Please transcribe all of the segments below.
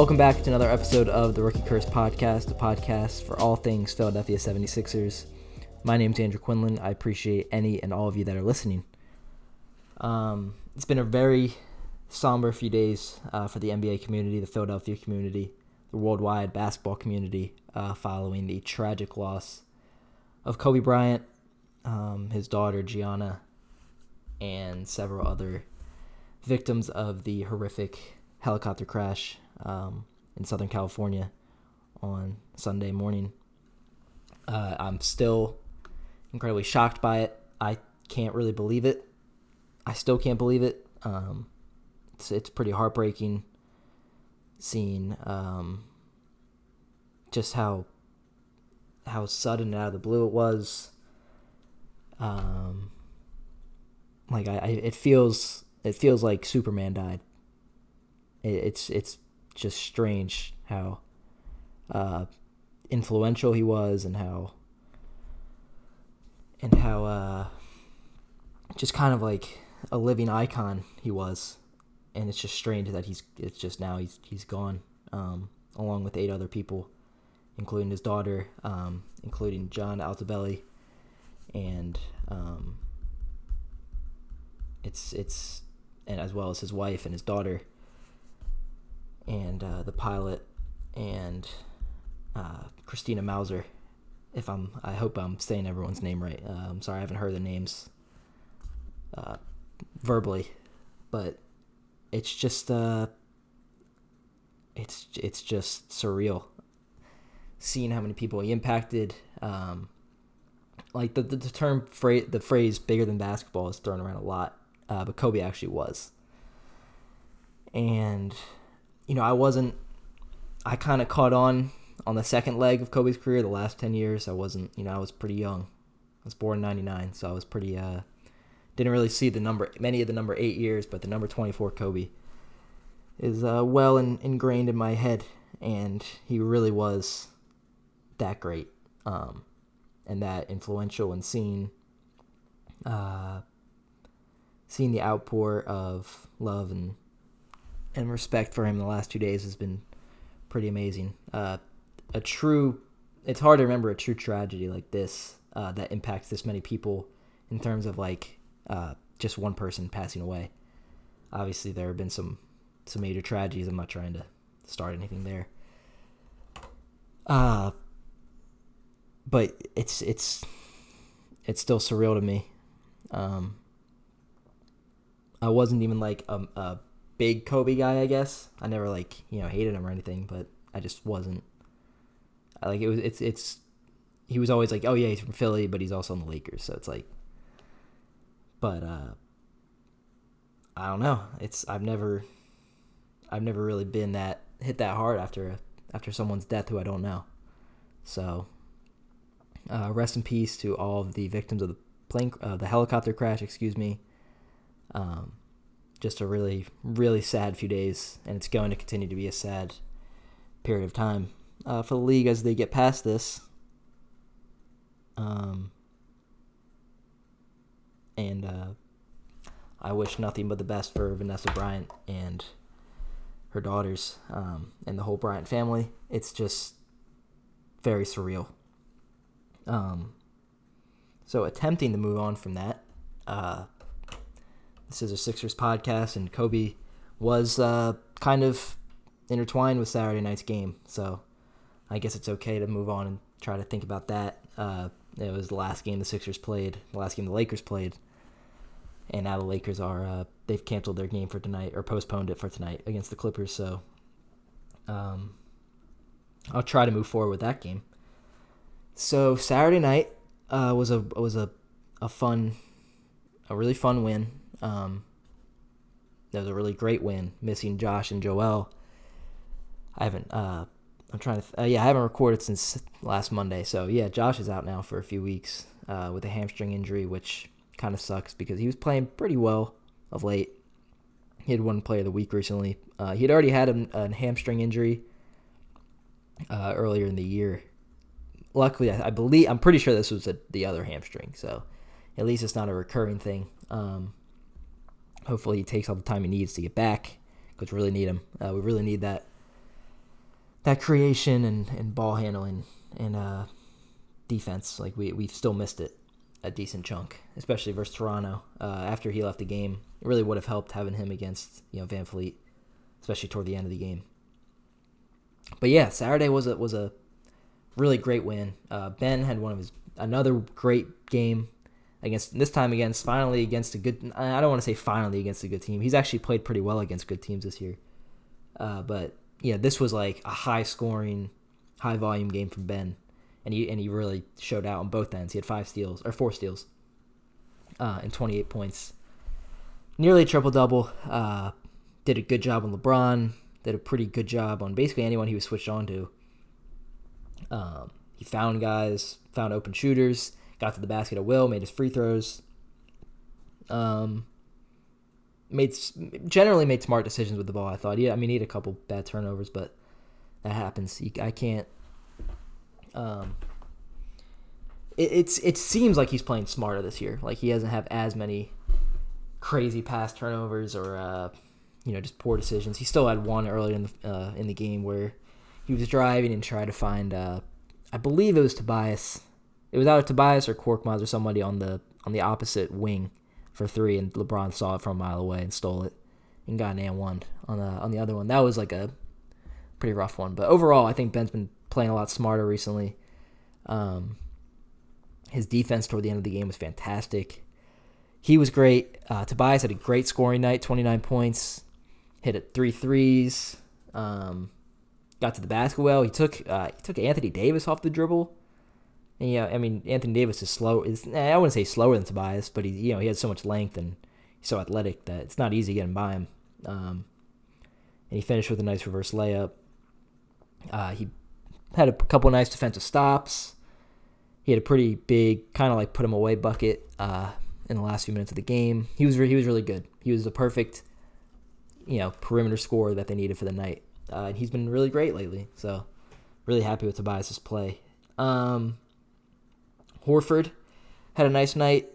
Welcome back to another episode of the Rookie Curse podcast, a podcast for all things Philadelphia 76ers. My name's Andrew Quinlan. I appreciate any and all of you that are listening. Um, it's been a very somber few days uh, for the NBA community, the Philadelphia community, the worldwide basketball community, uh, following the tragic loss of Kobe Bryant, um, his daughter Gianna, and several other victims of the horrific helicopter crash um, in Southern California on Sunday morning. Uh, I'm still incredibly shocked by it. I can't really believe it. I still can't believe it. Um, it's it's pretty heartbreaking seeing um, just how how sudden and out of the blue it was. Um, like I, I, it feels it feels like Superman died. It, it's it's just strange how uh, influential he was and how and how uh, just kind of like a living icon he was. And it's just strange that he's it's just now he's he's gone um, along with eight other people including his daughter um, including John Altobelli. And um, it's it's and as well as his wife and his daughter and uh, the pilot and uh, Christina Mauser. If I'm, I hope I'm saying everyone's name right. Uh, I'm sorry, I haven't heard the names uh, verbally, but it's just, uh, it's it's just surreal seeing how many people he impacted. Um, like the, the, the term phrase, the phrase "bigger than basketball" is thrown around a lot, uh, but Kobe actually was, and you know, I wasn't. I kind of caught on on the second leg of Kobe's career. The last ten years, I wasn't. You know, I was pretty young. I was born in '99, so I was pretty. Uh, didn't really see the number, many of the number eight years, but the number 24 Kobe is uh, well in, ingrained in my head, and he really was that great, um, and that influential, and seeing, uh, seeing the outpour of love and and respect for him the last two days has been pretty amazing. Uh, a true, it's hard to remember a true tragedy like this uh, that impacts this many people in terms of like uh, just one person passing away. Obviously, there have been some some major tragedies. I'm not trying to start anything there. Uh, but it's it's it's still surreal to me. Um, I wasn't even like a, a big Kobe guy, I guess. I never like you know hated him or anything, but I just wasn't. Like it was, it's it's. He was always like, oh yeah, he's from Philly, but he's also on the Lakers, so it's like. But uh, I don't know. It's I've never, I've never really been that hit that hard after after someone's death who I don't know. So. Uh, rest in peace to all of the victims of the plane, uh, the helicopter crash. Excuse me. Um, just a really, really sad few days, and it's going to continue to be a sad period of time uh, for the league as they get past this. Um, and uh, I wish nothing but the best for Vanessa Bryant and her daughters um, and the whole Bryant family. It's just very surreal. Um, so attempting to move on from that. Uh, this is a Sixers podcast, and Kobe was uh, kind of intertwined with Saturday night's game. So I guess it's okay to move on and try to think about that. Uh, it was the last game the Sixers played, the last game the Lakers played, and now the Lakers are uh, they've canceled their game for tonight or postponed it for tonight against the Clippers. So um, I'll try to move forward with that game. So Saturday night uh, was a was a a fun, a really fun win. Um, that was a really great win. Missing Josh and Joel. I haven't. Uh, I'm trying to. Th- uh, yeah, I haven't recorded since last Monday. So yeah, Josh is out now for a few weeks uh, with a hamstring injury, which kind of sucks because he was playing pretty well of late. He had one player of the week recently. Uh, he had already had a, a hamstring injury uh, earlier in the year. Luckily, I, I, believe I'm pretty sure this was a, the other hamstring, so at least it's not a recurring thing. Um, hopefully he takes all the time he needs to get back because we really need him. Uh, we really need that that creation and, and ball handling and uh, defense. Like we we've still missed it a decent chunk, especially versus Toronto. Uh, after he left the game, it really would have helped having him against you know VanVleet, especially toward the end of the game. But yeah, Saturday was a was a really great win. Uh, ben had one of his another great game against this time against finally against a good. I don't want to say finally against a good team. He's actually played pretty well against good teams this year. Uh, but yeah, this was like a high scoring, high volume game from Ben, and he and he really showed out on both ends. He had five steals or four steals, uh, and 28 points, nearly a triple double. Uh, did a good job on LeBron. Did a pretty good job on basically anyone he was switched on to. Um, he found guys, found open shooters, got to the basket at will, made his free throws. Um, made generally made smart decisions with the ball. I thought, yeah, I mean, he had a couple bad turnovers, but that happens. I can't. Um, it, it's it seems like he's playing smarter this year. Like he doesn't have as many crazy pass turnovers or uh, you know just poor decisions. He still had one earlier in the uh, in the game where he was driving and tried to find. Uh, I believe it was Tobias. It was either Tobias or Korkmaz or somebody on the on the opposite wing for three, and LeBron saw it from a mile away and stole it and got an and one on the on the other one. That was like a pretty rough one, but overall, I think Ben's been playing a lot smarter recently. Um, his defense toward the end of the game was fantastic. He was great. Uh, Tobias had a great scoring night, 29 points, hit it three threes, um, got to the basket well. He took uh, he took Anthony Davis off the dribble and yeah, I mean Anthony Davis is slow. Is I wouldn't say slower than Tobias, but he you know he has so much length and he's so athletic that it's not easy getting by him. Um, and he finished with a nice reverse layup. Uh, he had a couple nice defensive stops. He had a pretty big kind of like put him away bucket uh, in the last few minutes of the game. He was re- he was really good. He was the perfect you know perimeter scorer that they needed for the night. Uh, and he's been really great lately. So really happy with Tobias's play. Um, Horford had a nice night.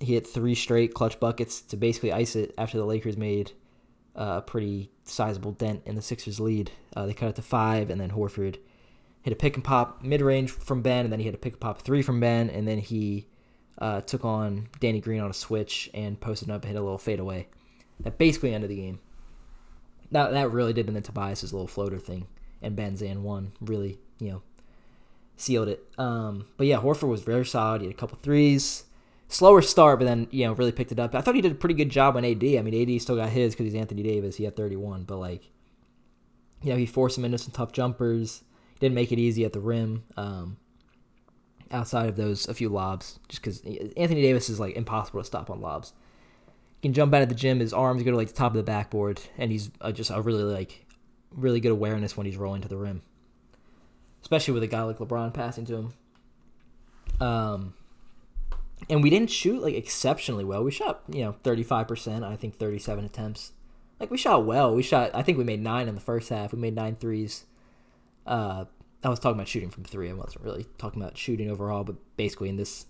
He hit three straight clutch buckets to basically ice it after the Lakers made a pretty sizable dent in the Sixers' lead. Uh, they cut it to five, and then Horford hit a pick and pop mid range from Ben, and then he hit a pick and pop three from Ben, and then he uh, took on Danny Green on a switch and posted up and hit a little fadeaway. That basically ended the game. That that really did, and then Tobias's little floater thing and Ben's and one really, you know, sealed it. Um, but yeah, Horford was very solid. He had a couple threes. Slower start, but then you know really picked it up. I thought he did a pretty good job on AD. I mean, AD still got his because he's Anthony Davis. He had 31, but like, you know, he forced him into some tough jumpers. Didn't make it easy at the rim. Um, outside of those, a few lobs, just because Anthony Davis is like impossible to stop on lobs. He can jump out of the gym. His arms go to like the top of the backboard, and he's uh, just a really like really good awareness when he's rolling to the rim especially with a guy like LeBron passing to him. Um, and we didn't shoot like exceptionally well. We shot, you know, 35%, I think 37 attempts. Like we shot well. We shot I think we made 9 in the first half. We made nine threes. Uh I was talking about shooting from 3. I wasn't really talking about shooting overall, but basically in this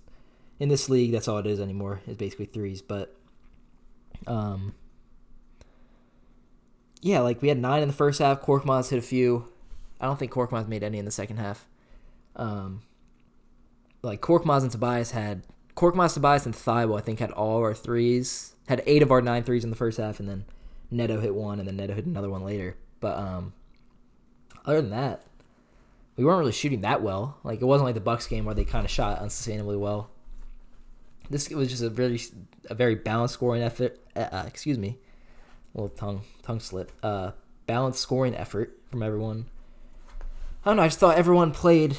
in this league, that's all it is anymore. Is basically threes, but um yeah, like we had 9 in the first half. Korkmaz hit a few. I don't think Korkmaz made any in the second half. Um, like Korkmaz and Tobias had Korkmaz, Tobias, and Thybulle, I think, had all our threes. Had eight of our nine threes in the first half, and then Neto hit one, and then Neto hit another one later. But um, other than that, we weren't really shooting that well. Like it wasn't like the Bucks game where they kind of shot unsustainably well. This was just a very a very balanced scoring effort. Uh, uh excuse me, a little tongue tongue slip. Uh, balanced scoring effort from everyone. I don't know. I just thought everyone played,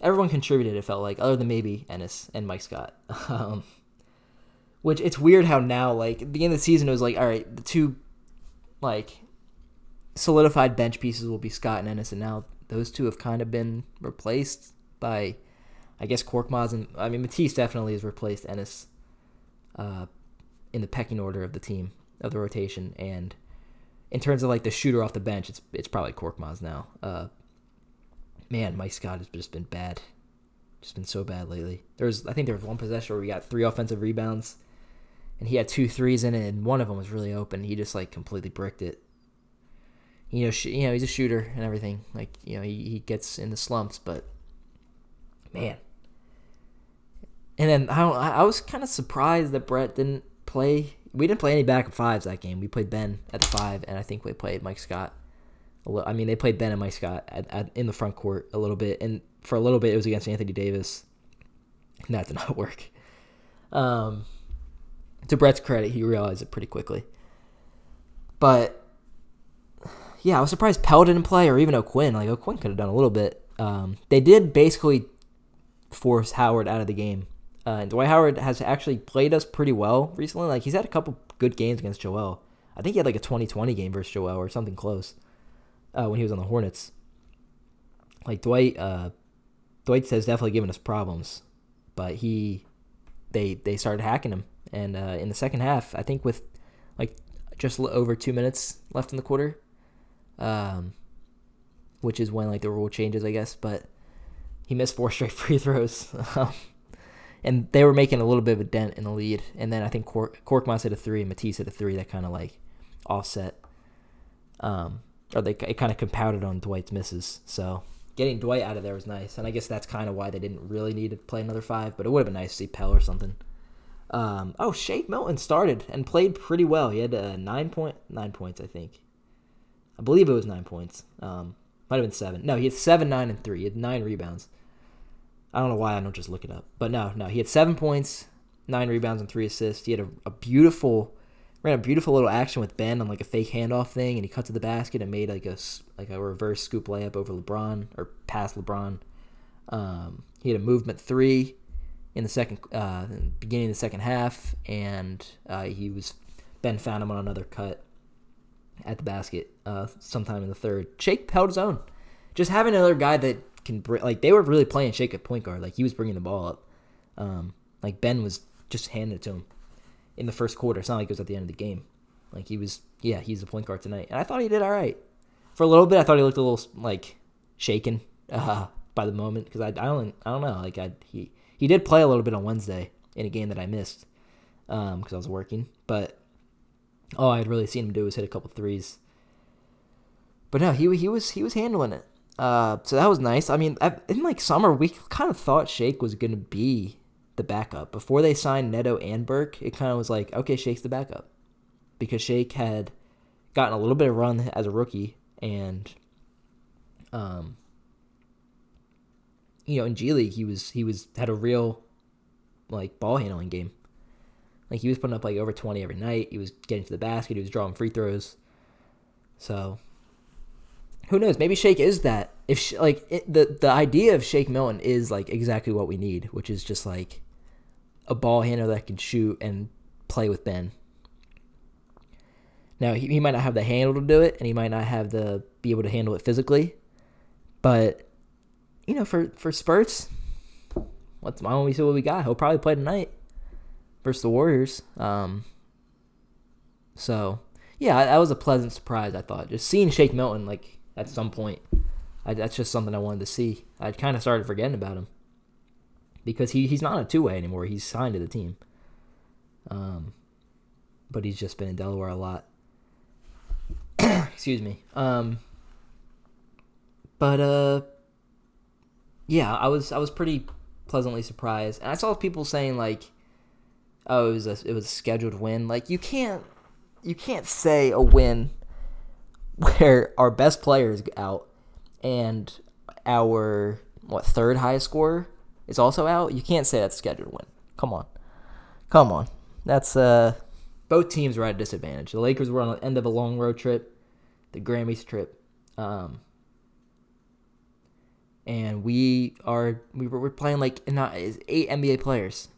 everyone contributed. It felt like, other than maybe Ennis and Mike Scott. Um, which it's weird how now, like at the end of the season, it was like, all right, the two, like, solidified bench pieces will be Scott and Ennis, and now those two have kind of been replaced by, I guess Korkmaz and I mean Matisse definitely has replaced Ennis, uh, in the pecking order of the team of the rotation, and in terms of like the shooter off the bench, it's it's probably Korkmaz now. Uh, man, Mike Scott has just been bad. Just been so bad lately. There was, I think there was one possession where we got three offensive rebounds and he had two threes in it and one of them was really open. He just like completely bricked it. you know, sh- you know, he's a shooter and everything. Like, you know, he, he gets in the slumps, but man. And then I don't, I was kind of surprised that Brett didn't play. We didn't play any back fives that game. We played Ben at the five, and I think we played Mike Scott. I mean, they played Ben and Mike Scott at, at, in the front court a little bit, and for a little bit it was against Anthony Davis, and that did not work. Um, to Brett's credit, he realized it pretty quickly. But yeah, I was surprised Pelle didn't play, or even O'Quinn. Like O'Quinn could have done a little bit. Um, they did basically force Howard out of the game. Uh, and Dwight Howard has actually played us pretty well recently. Like he's had a couple good games against Joel. I think he had like a 2020 game versus Joel or something close uh, when he was on the Hornets. Like Dwight, uh, Dwight says definitely given us problems, but he, they they started hacking him, and uh, in the second half, I think with like just over two minutes left in the quarter, um, which is when like the rule changes, I guess. But he missed four straight free throws, and they were making a little bit of a dent in the lead. And then I think Cork Korkmaz hit a three, and Matisse hit a three that kind of like offset. Um, or they it kind of compounded on Dwight's misses. So getting Dwight out of there was nice, and I guess that's kind of why they didn't really need to play another five. But it would have been nice to see Pelle or something. Um, oh, Shake Milton started and played pretty well. He had uh, nine point nine points, I think. I believe it was nine points. Um, might have been seven. No, he had seven, nine, and three. He had nine rebounds. I don't know why I don't just look it up, but no, no, he had seven points, nine rebounds, and three assists. He had a, a beautiful ran a beautiful little action with Ben on like a fake handoff thing, and he cut to the basket and made like a like a reverse scoop layup over LeBron or past LeBron. Um, he had a movement three in the second uh, beginning of the second half, and uh, he was Ben found him on another cut at the basket uh, sometime in the third. Shake held his own. Just having another guy that can bring, like they were really playing Shake at point guard. Like he was bringing the ball up. Um, like Ben was just handing it to him in the first quarter. It's not like it was at the end of the game. Like he was, yeah, he's the point guard tonight, and I thought he did all right. For a little bit, I thought he looked a little like shaken uh, by the moment because I, I don't, I don't know. Like I, he, he did play a little bit on Wednesday in a game that I missed because um, I was working, but all I had really seen him do was hit a couple threes. But no, he he was he was handling it. Uh, so that was nice. I mean, in like summer, we kind of thought Shake was gonna be the backup. Before they signed Neto and Burke, it kind of was like, okay, Shake's the backup. Because Shake had gotten a little bit of run as a rookie and um you know, in G League he was he was had a real like ball handling game. Like he was putting up like over 20 every night. He was getting to the basket, he was drawing free throws. So who knows? Maybe Shake is that. If like it, the the idea of Shake Milton is like exactly what we need, which is just like a ball handler that can shoot and play with Ben. Now he, he might not have the handle to do it, and he might not have the be able to handle it physically, but you know, for for spurts, what's why don't we see what we got? He'll probably play tonight versus the Warriors. Um, so yeah, that was a pleasant surprise. I thought just seeing Shake Milton like at some point, I, that's just something I wanted to see. I kind of started forgetting about him because he, he's not a two way anymore. He's signed to the team. Um, but he's just been in Delaware a lot. Excuse me. Um, but uh, yeah, I was I was pretty pleasantly surprised, and I saw people saying like, "Oh, it was a it was a scheduled win." Like you can't you can't say a win where our best player is out and our what third highest scorer is also out, you can't say that's a scheduled win. Come on. Come on. That's uh both teams were at a disadvantage. The Lakers were on the end of a long road trip, the Grammys trip. Um and we are we were we're playing like not eight NBA players.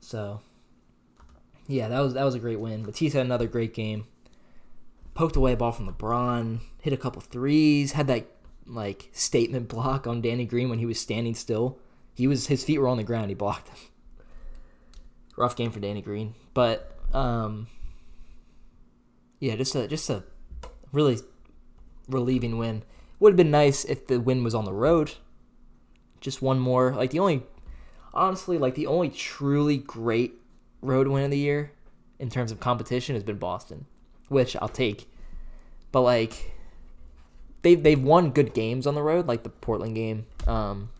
So yeah, that was that was a great win. Matisse had another great game. Poked away a ball from LeBron, hit a couple threes, had that like statement block on Danny Green when he was standing still. He was his feet were on the ground. He blocked them. Rough game for Danny Green, but um, yeah, just a just a really relieving win. Would have been nice if the win was on the road. Just one more. Like the only, honestly, like the only truly great road win of the year in terms of competition has been Boston, which I'll take. But like they've they've won good games on the road, like the Portland game. Um,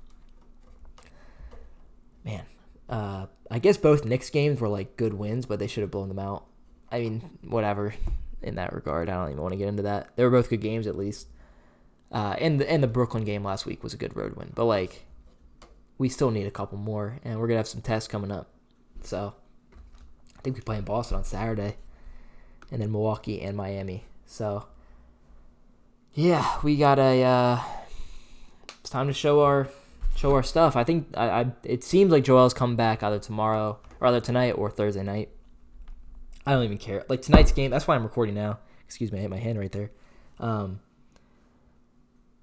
man, uh, I guess both Knicks games were like good wins, but they should have blown them out. I mean, whatever in that regard. I don't even want to get into that. They were both good games at least. Uh, and the and the Brooklyn game last week was a good road win, but like we still need a couple more, and we're gonna have some tests coming up. So I think we play in Boston on Saturday, and then Milwaukee and Miami. So yeah, we got a. Uh, it's time to show our show our stuff. I think I, I it seems like Joel's come back either tomorrow or either tonight or Thursday night. I don't even care. Like tonight's game, that's why I'm recording now. Excuse me, I hit my hand right there. Um,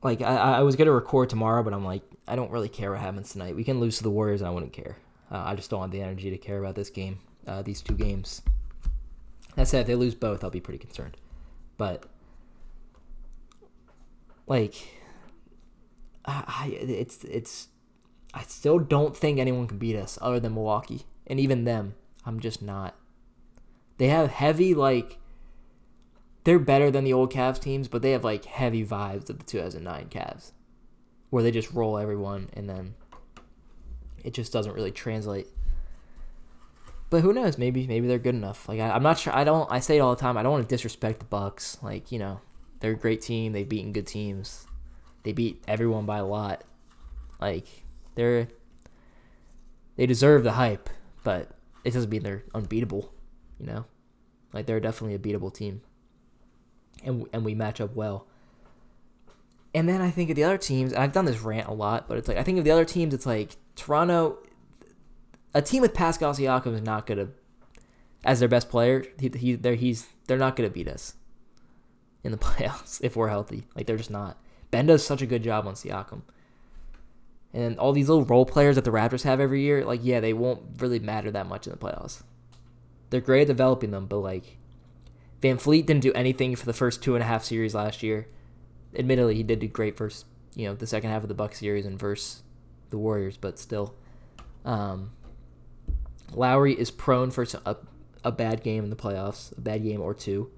like I, I was gonna record tomorrow, but I'm like, I don't really care what happens tonight. We can lose to the Warriors, I wouldn't care. Uh, I just don't have the energy to care about this game, uh, these two games. That said, if they lose both, I'll be pretty concerned. But like, I, it's it's, I still don't think anyone can beat us other than Milwaukee, and even them, I'm just not. They have heavy like they're better than the old Cavs teams, but they have like heavy vibes of the 2009 Cavs, where they just roll everyone and then it just doesn't really translate. But who knows? Maybe maybe they're good enough. Like I, am not sure. I don't. I say it all the time. I don't want to disrespect the Bucks. Like you know, they're a great team. They've beaten good teams. They beat everyone by a lot. Like they're they deserve the hype, but it doesn't mean they're unbeatable. You know, like they're definitely a beatable team and and we match up well. And then I think of the other teams, and I've done this rant a lot, but it's like I think of the other teams. It's like Toronto, a team with Pascal Siakam is not gonna, as their best player, he, he they're he's they're not gonna beat us in the playoffs if we're healthy. Like they're just not. Ben does such a good job on Siakam. And all these little role players that the Raptors have every year, like yeah, they won't really matter that much in the playoffs. They're great at developing them, but like VanVleet didn't do anything for the first two and a half series last year. Admittedly, he did do great first, you know, the second half of the Buck series and versus the Warriors, but still, um, Lowry is prone for a, a bad game in the playoffs, a bad game or two,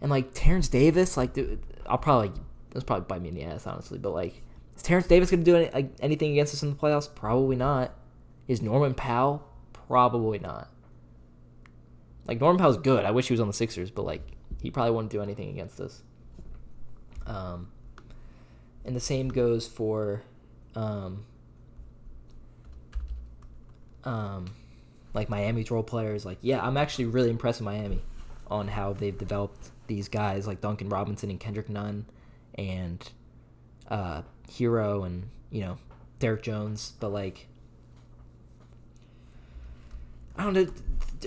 and like Terrence Davis, like dude, I'll probably that's probably bite me in the ass honestly, but like is Terrence Davis gonna do any, like, anything against us in the playoffs? Probably not. Is Norman Powell? Probably not. Like Norman Powell's good. I wish he was on the Sixers, but like he probably wouldn't do anything against us. Um, and the same goes for, um, um, like Miami's role players. Like, yeah, I'm actually really impressed with Miami on how they've developed these guys like Duncan Robinson and Kendrick Nunn and uh, Herro and you know Derrick Jones. But like, I don't know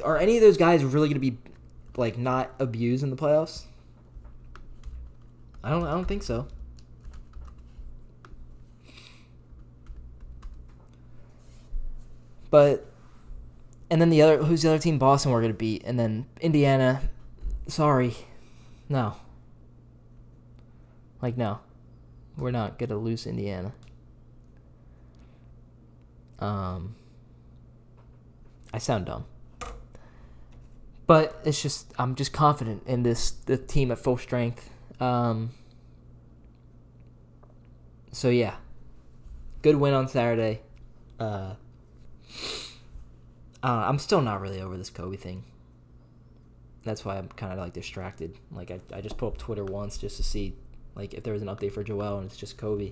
are any of those guys really going to be like not abused in the playoffs? I don't. I don't think so. But, and then the other who's the other team? Boston we're gonna beat, and then Indiana. Sorry, no. Like no, we're not gonna lose Indiana. Um, I sound dumb. But it's just I'm just confident in this the team at full strength. Um, so yeah, good win on Saturday. Uh, I'm still not really over this Kobe thing. That's why I'm kind of like distracted. Like I, I just put up Twitter once just to see like if there was an update for Joel and it's just Kobe.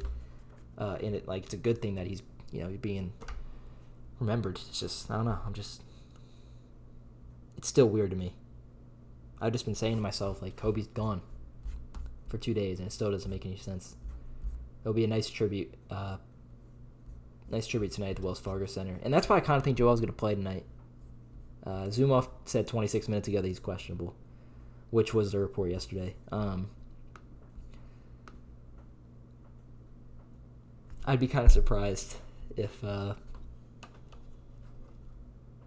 Uh, and it like it's a good thing that he's you know being remembered. It's just I don't know. I'm just it's still weird to me. I've just been saying to myself, like, Kobe's gone for two days, and it still doesn't make any sense. It'll be a nice tribute, uh, nice tribute tonight at the Wells Fargo Center, and that's why I kind of think Joel's going to play tonight. Uh, said 26 minutes ago that he's questionable, which was the report yesterday. Um, I'd be kind of surprised if uh,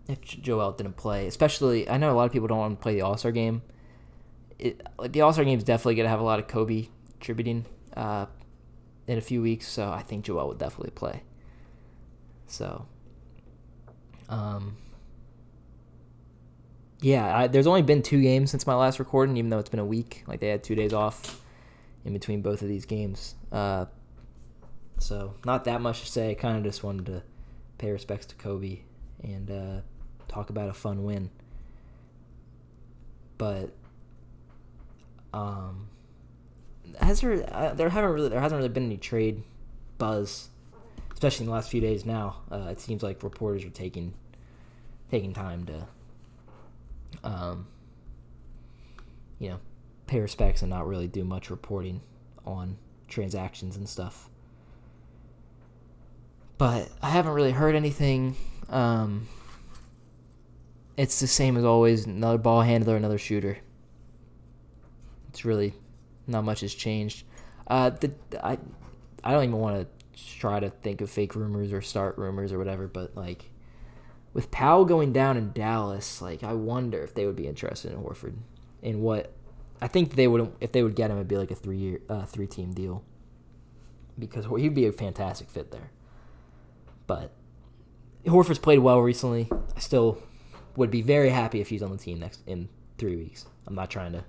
if Joel didn't play. Especially, I know a lot of people don't want to play the All Star game. It, like the All Star game is definitely going to have a lot of Kobe tributing uh, in a few weeks, so I think Joel would definitely play. So, um, yeah, I, there's only been two games since my last recording, even though it's been a week. Like they had two days off in between both of these games. Uh, so not that much to say. I kind of just wanted to pay respects to Kobe and uh, talk about a fun win. But um, has there uh, there haven't really there hasn't really been any trade buzz, especially in the last few days. Now uh, it seems like reporters are taking taking time to um, you know pay respects and not really do much reporting on transactions and stuff. But I haven't really heard anything. Um, it's the same as always another ball handler, another shooter. It's really not much has changed. Uh, the, I, I don't even want to try to think of fake rumors or start rumors or whatever, but like with Powell going down in Dallas, like I wonder if they would be interested in Horford. In what I think they would if they would get him, it'd be like a three year, uh, three team deal. Because he'd be a fantastic fit there. But Horford's played well recently. I still would be very happy if he's on the team next in three weeks. I'm not trying to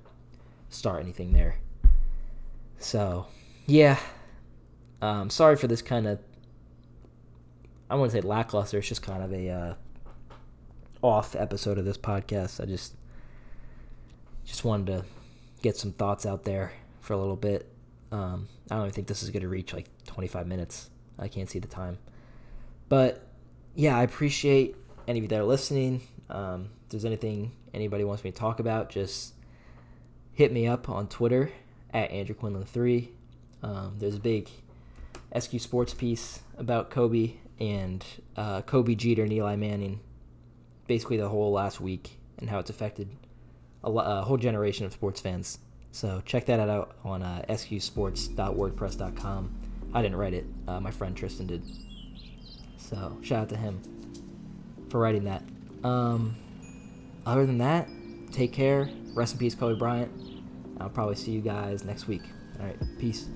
start anything there. So, yeah. Um, sorry for this kind of. I wouldn't say lackluster. It's just kind of a uh, off episode of this podcast. I just just wanted to get some thoughts out there for a little bit. Um, I don't even think this is going to reach like 25 minutes. I can't see the time. But yeah, I appreciate any of you that are listening. Um, if there's anything anybody wants me to talk about, just hit me up on Twitter at Andrew Quinlan3. Um, there's a big SQ Sports piece about Kobe and uh, Kobe Jeter and Eli Manning, basically the whole last week and how it's affected a, a whole generation of sports fans. So check that out on uh, sqsports.wordpress.com. I didn't write it. Uh, my friend Tristan did. So shout out to him for writing that. Um, other than that, take care. Rest in peace, Kobe Bryant. I'll probably see you guys next week. All right, peace.